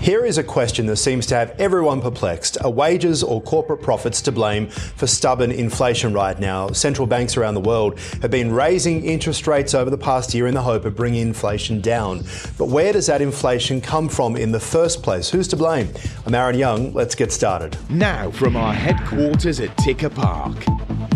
Here is a question that seems to have everyone perplexed. Are wages or corporate profits to blame for stubborn inflation right now? Central banks around the world have been raising interest rates over the past year in the hope of bringing inflation down. But where does that inflation come from in the first place? Who's to blame? I'm Aaron Young. Let's get started. Now, from our headquarters at Ticker Park,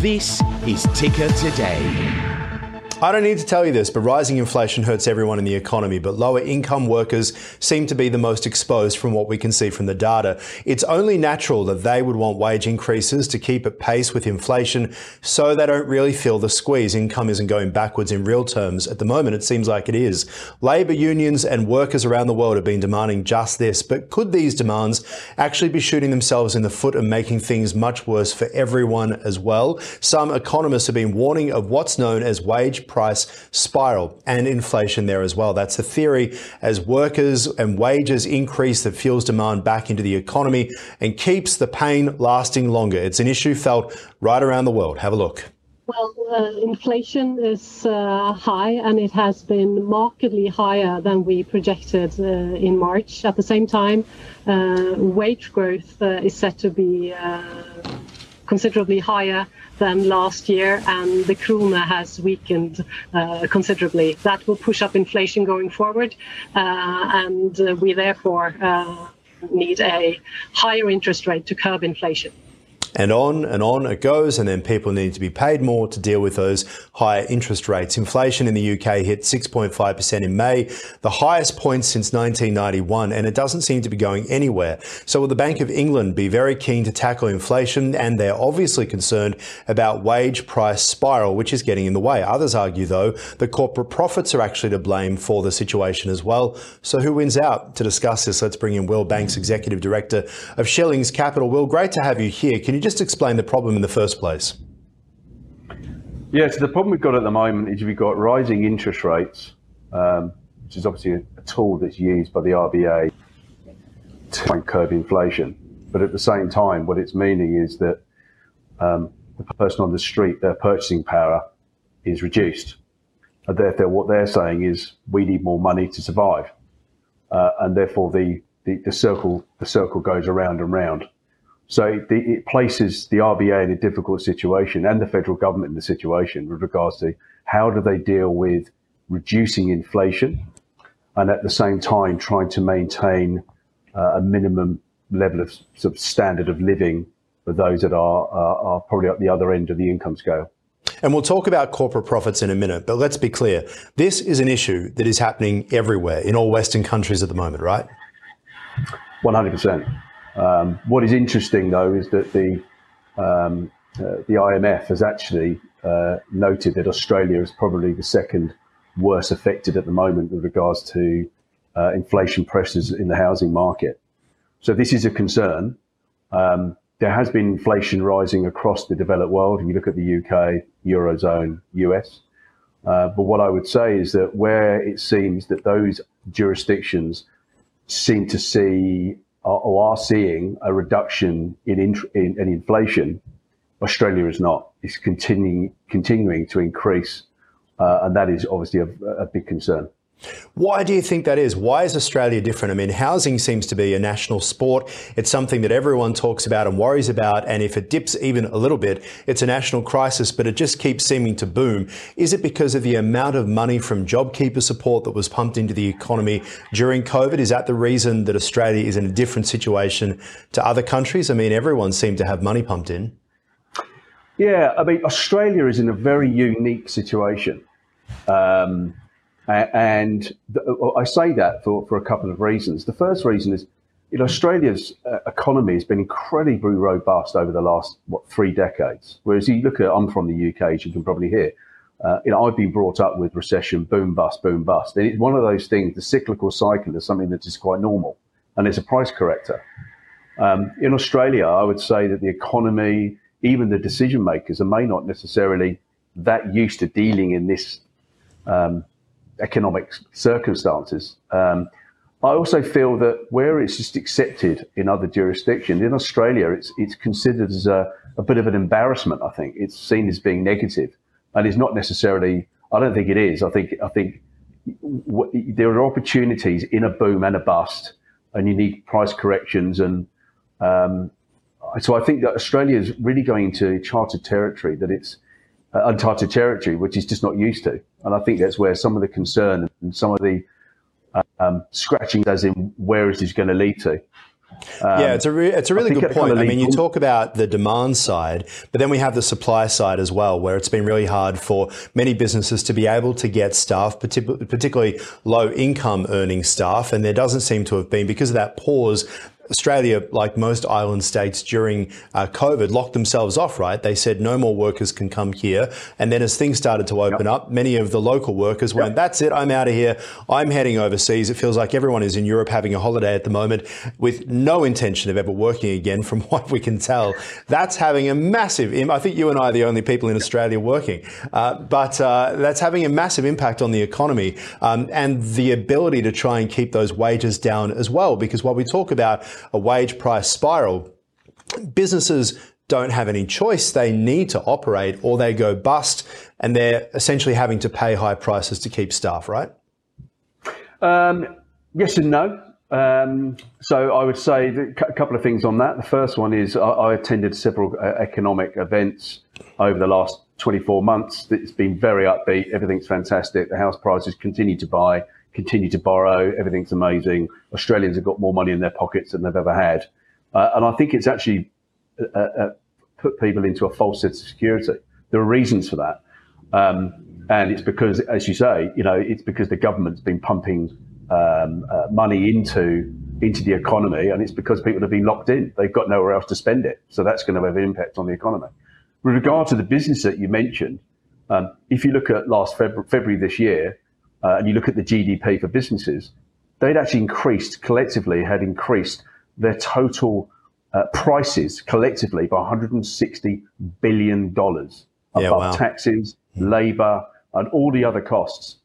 this is Ticker Today. I don't need to tell you this, but rising inflation hurts everyone in the economy, but lower income workers seem to be the most exposed from what we can see from the data. It's only natural that they would want wage increases to keep at pace with inflation so they don't really feel the squeeze. Income isn't going backwards in real terms. At the moment, it seems like it is. Labour unions and workers around the world have been demanding just this, but could these demands actually be shooting themselves in the foot and making things much worse for everyone as well? Some economists have been warning of what's known as wage price spiral and inflation there as well. That's the theory as workers and wages increase that fuels demand back into the economy and keeps the pain lasting longer. It's an issue felt right around the world. Have a look. Well, uh, inflation is uh, high and it has been markedly higher than we projected uh, in March. At the same time, uh, wage growth uh, is set to be uh, considerably higher than last year, and the krona has weakened uh, considerably. That will push up inflation going forward, uh, and uh, we therefore uh, need a higher interest rate to curb inflation. And on and on it goes, and then people need to be paid more to deal with those higher interest rates. Inflation in the UK hit 6.5% in May, the highest point since 1991, and it doesn't seem to be going anywhere. So will the Bank of England be very keen to tackle inflation? And they're obviously concerned about wage price spiral, which is getting in the way. Others argue, though, that corporate profits are actually to blame for the situation as well. So who wins out? To discuss this, let's bring in Will Banks, Executive Director of Schillings Capital. Will, great to have you here. Can you just explain the problem in the first place? Yeah, so the problem we've got at the moment is we've got rising interest rates, um, which is obviously a, a, tool that's used by the RBA to try and curb inflation. But at the same time, what it's meaning is that um, the person on the street, their purchasing power is reduced. And therefore, what they're saying is we need more money to survive. Uh, and therefore, the, the, the, circle the circle goes around and round. So it, it, places the RBA in a difficult situation and the federal government in the situation with regards to how do they deal with reducing inflation and at the same time trying to maintain uh, a minimum level of sort of standard of living for those that are, uh, are probably at the other end of the income scale. And we'll talk about corporate profits in a minute, but let's be clear. This is an issue that is happening everywhere in all Western countries at the moment, right? 100%. Um, what is interesting, though, is that the um, uh, the IMF has actually uh, noted that Australia is probably the second worst affected at the moment with regards to uh, inflation pressures in the housing market. So this is a concern. Um, there has been inflation rising across the developed world. If you look at the UK, Eurozone, US. Uh, but what I would say is that where it seems that those jurisdictions seem to see are, or are seeing a reduction in, in, in inflation, Australia is not. It's continuing continuing to increase, uh, and that is obviously a, a big concern. Why do you think that is? Why is Australia different? I mean, housing seems to be a national sport. It's something that everyone talks about and worries about. And if it dips even a little bit, it's a national crisis, but it just keeps seeming to boom. Is it because of the amount of money from JobKeeper support that was pumped into the economy during COVID? Is that the reason that Australia is in a different situation to other countries? I mean, everyone seemed to have money pumped in. Yeah, I mean, Australia is in a very unique situation. Um, and I say that for, for a couple of reasons. The first reason is, you know, Australia's uh, economy has been incredibly robust over the last, what, three decades. Whereas you look at, I'm from the UK, as you can probably hear, uh, you know, I've been brought up with recession, boom, bust, boom, bust. And it's one of those things, the cyclical cycle is something that is quite normal and it's a price corrector. Um, in Australia, I would say that the economy, even the decision makers, are may not necessarily that used to dealing in this um, economic circumstances. Um, I also feel that where it's just accepted in other jurisdictions, in Australia, it's it's considered as a a bit of an embarrassment. I think it's seen as being negative, and it's not necessarily. I don't think it is. I think I think w- there are opportunities in a boom and a bust, and you need price corrections. And um, so I think that Australia is really going into chartered territory that it's uncharted territory, which is just not used to. And I think that's where some of the concern and some of the um, scratching, as in where is this going to lead to. Um, yeah, it's a re- it's a really good point. I mean, you talk about the demand side, but then we have the supply side as well, where it's been really hard for many businesses to be able to get staff, particularly low income earning staff, and there doesn't seem to have been because of that pause. Australia, like most island states during uh, COVID, locked themselves off, right? They said no more workers can come here. And then as things started to open yep. up, many of the local workers yep. went, that's it, I'm out of here. I'm heading overseas. It feels like everyone is in Europe having a holiday at the moment with no intention of ever working again, from what we can tell. That's having a massive, I think you and I are the only people in Australia working, uh, but uh, that's having a massive impact on the economy um, and the ability to try and keep those wages down as well. Because what we talk about a wage price spiral, businesses don't have any choice. They need to operate or they go bust and they're essentially having to pay high prices to keep staff, right? Um, yes and no. Um, so I would say a couple of things on that. The first one is I, I attended several uh, economic events over the last 24 months. It's been very upbeat. Everything's fantastic. The house prices continue to buy continue to borrow. Everything's amazing. Australians have got more money in their pockets than they've ever had. Uh, and I think it's actually uh, uh, put people into a false sense of security. There are reasons for that. Um, and it's because, as you say, you know, it's because the government's been pumping um, uh, money into into the economy, and it's because people have been locked in. They've got nowhere else to spend it, so that's going to have an impact on the economy. With regard to the business that you mentioned, um, if you look at last February, February this year, uh, and you look at the GDP for businesses, they'd actually increased collectively, had increased their total uh, prices collectively by 160 billion dollars above yeah, wow. taxes, mm. labour, and all the other costs.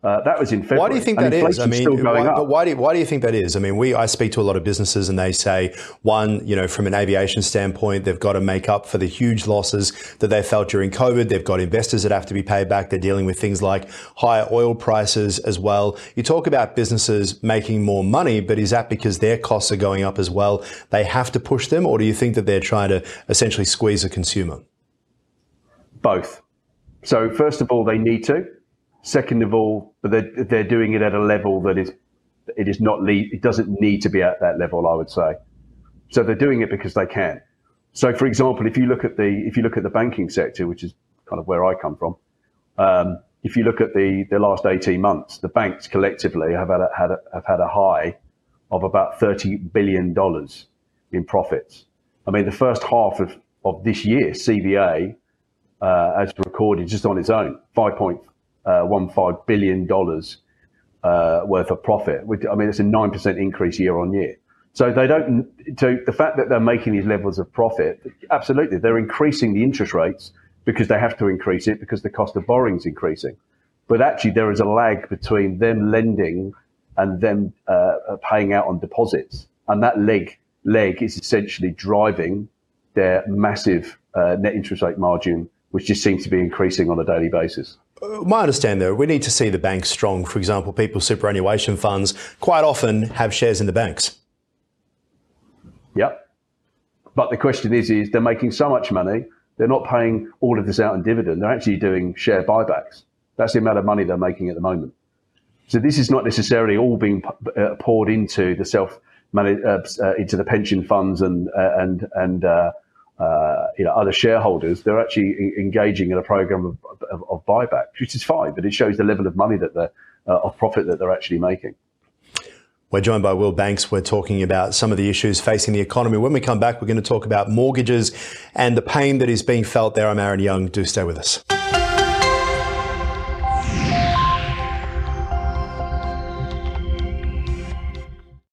Uh, that was in February. Why do you think that is? I mean, why, but why do, why do you think that is? I mean, we I speak to a lot of businesses and they say one, you know, from an aviation standpoint, they've got to make up for the huge losses that they felt during COVID. They've got investors that have to be paid back. They're dealing with things like higher oil prices as well. You talk about businesses making more money, but is that because their costs are going up as well? They have to push them, or do you think that they're trying to essentially squeeze a consumer? Both. So first of all, they need to Second of all, but they're, they're doing it at a level that is it is not it doesn't need to be at that level. I would say. So they're doing it because they can. So, for example, if you look at the if you look at the banking sector, which is kind of where I come from, um, if you look at the the last eighteen months, the banks collectively have had a, had a, have had a high of about thirty billion dollars in profits. I mean, the first half of, of this year, CBA uh, has recorded just on its own five point one five billion dollars uh, worth of profit. I mean, it's a nine percent increase year on year. So they don't. So the fact that they're making these levels of profit, absolutely, they're increasing the interest rates because they have to increase it because the cost of borrowing is increasing. But actually, there is a lag between them lending and them uh, paying out on deposits, and that leg leg is essentially driving their massive uh, net interest rate margin, which just seems to be increasing on a daily basis. My understanding, though, we need to see the banks strong. For example, people's superannuation funds quite often have shares in the banks. Yep. But the question is, is they're making so much money, they're not paying all of this out in dividend. They're actually doing share buybacks. That's the amount of money they're making at the moment. So this is not necessarily all being uh, poured into the self, uh, uh, into the pension funds and uh, and and uh, uh, you know, other shareholders, they're actually engaging in a program of, of, of, buyback, which is fine, but it shows the level of money that they're, uh, of profit that they're actually making. We're joined by Will Banks. We're talking about some of the issues facing the economy. When we come back, we're going to talk about mortgages and the pain that is being felt there. I'm Aaron Young. Do stay with us.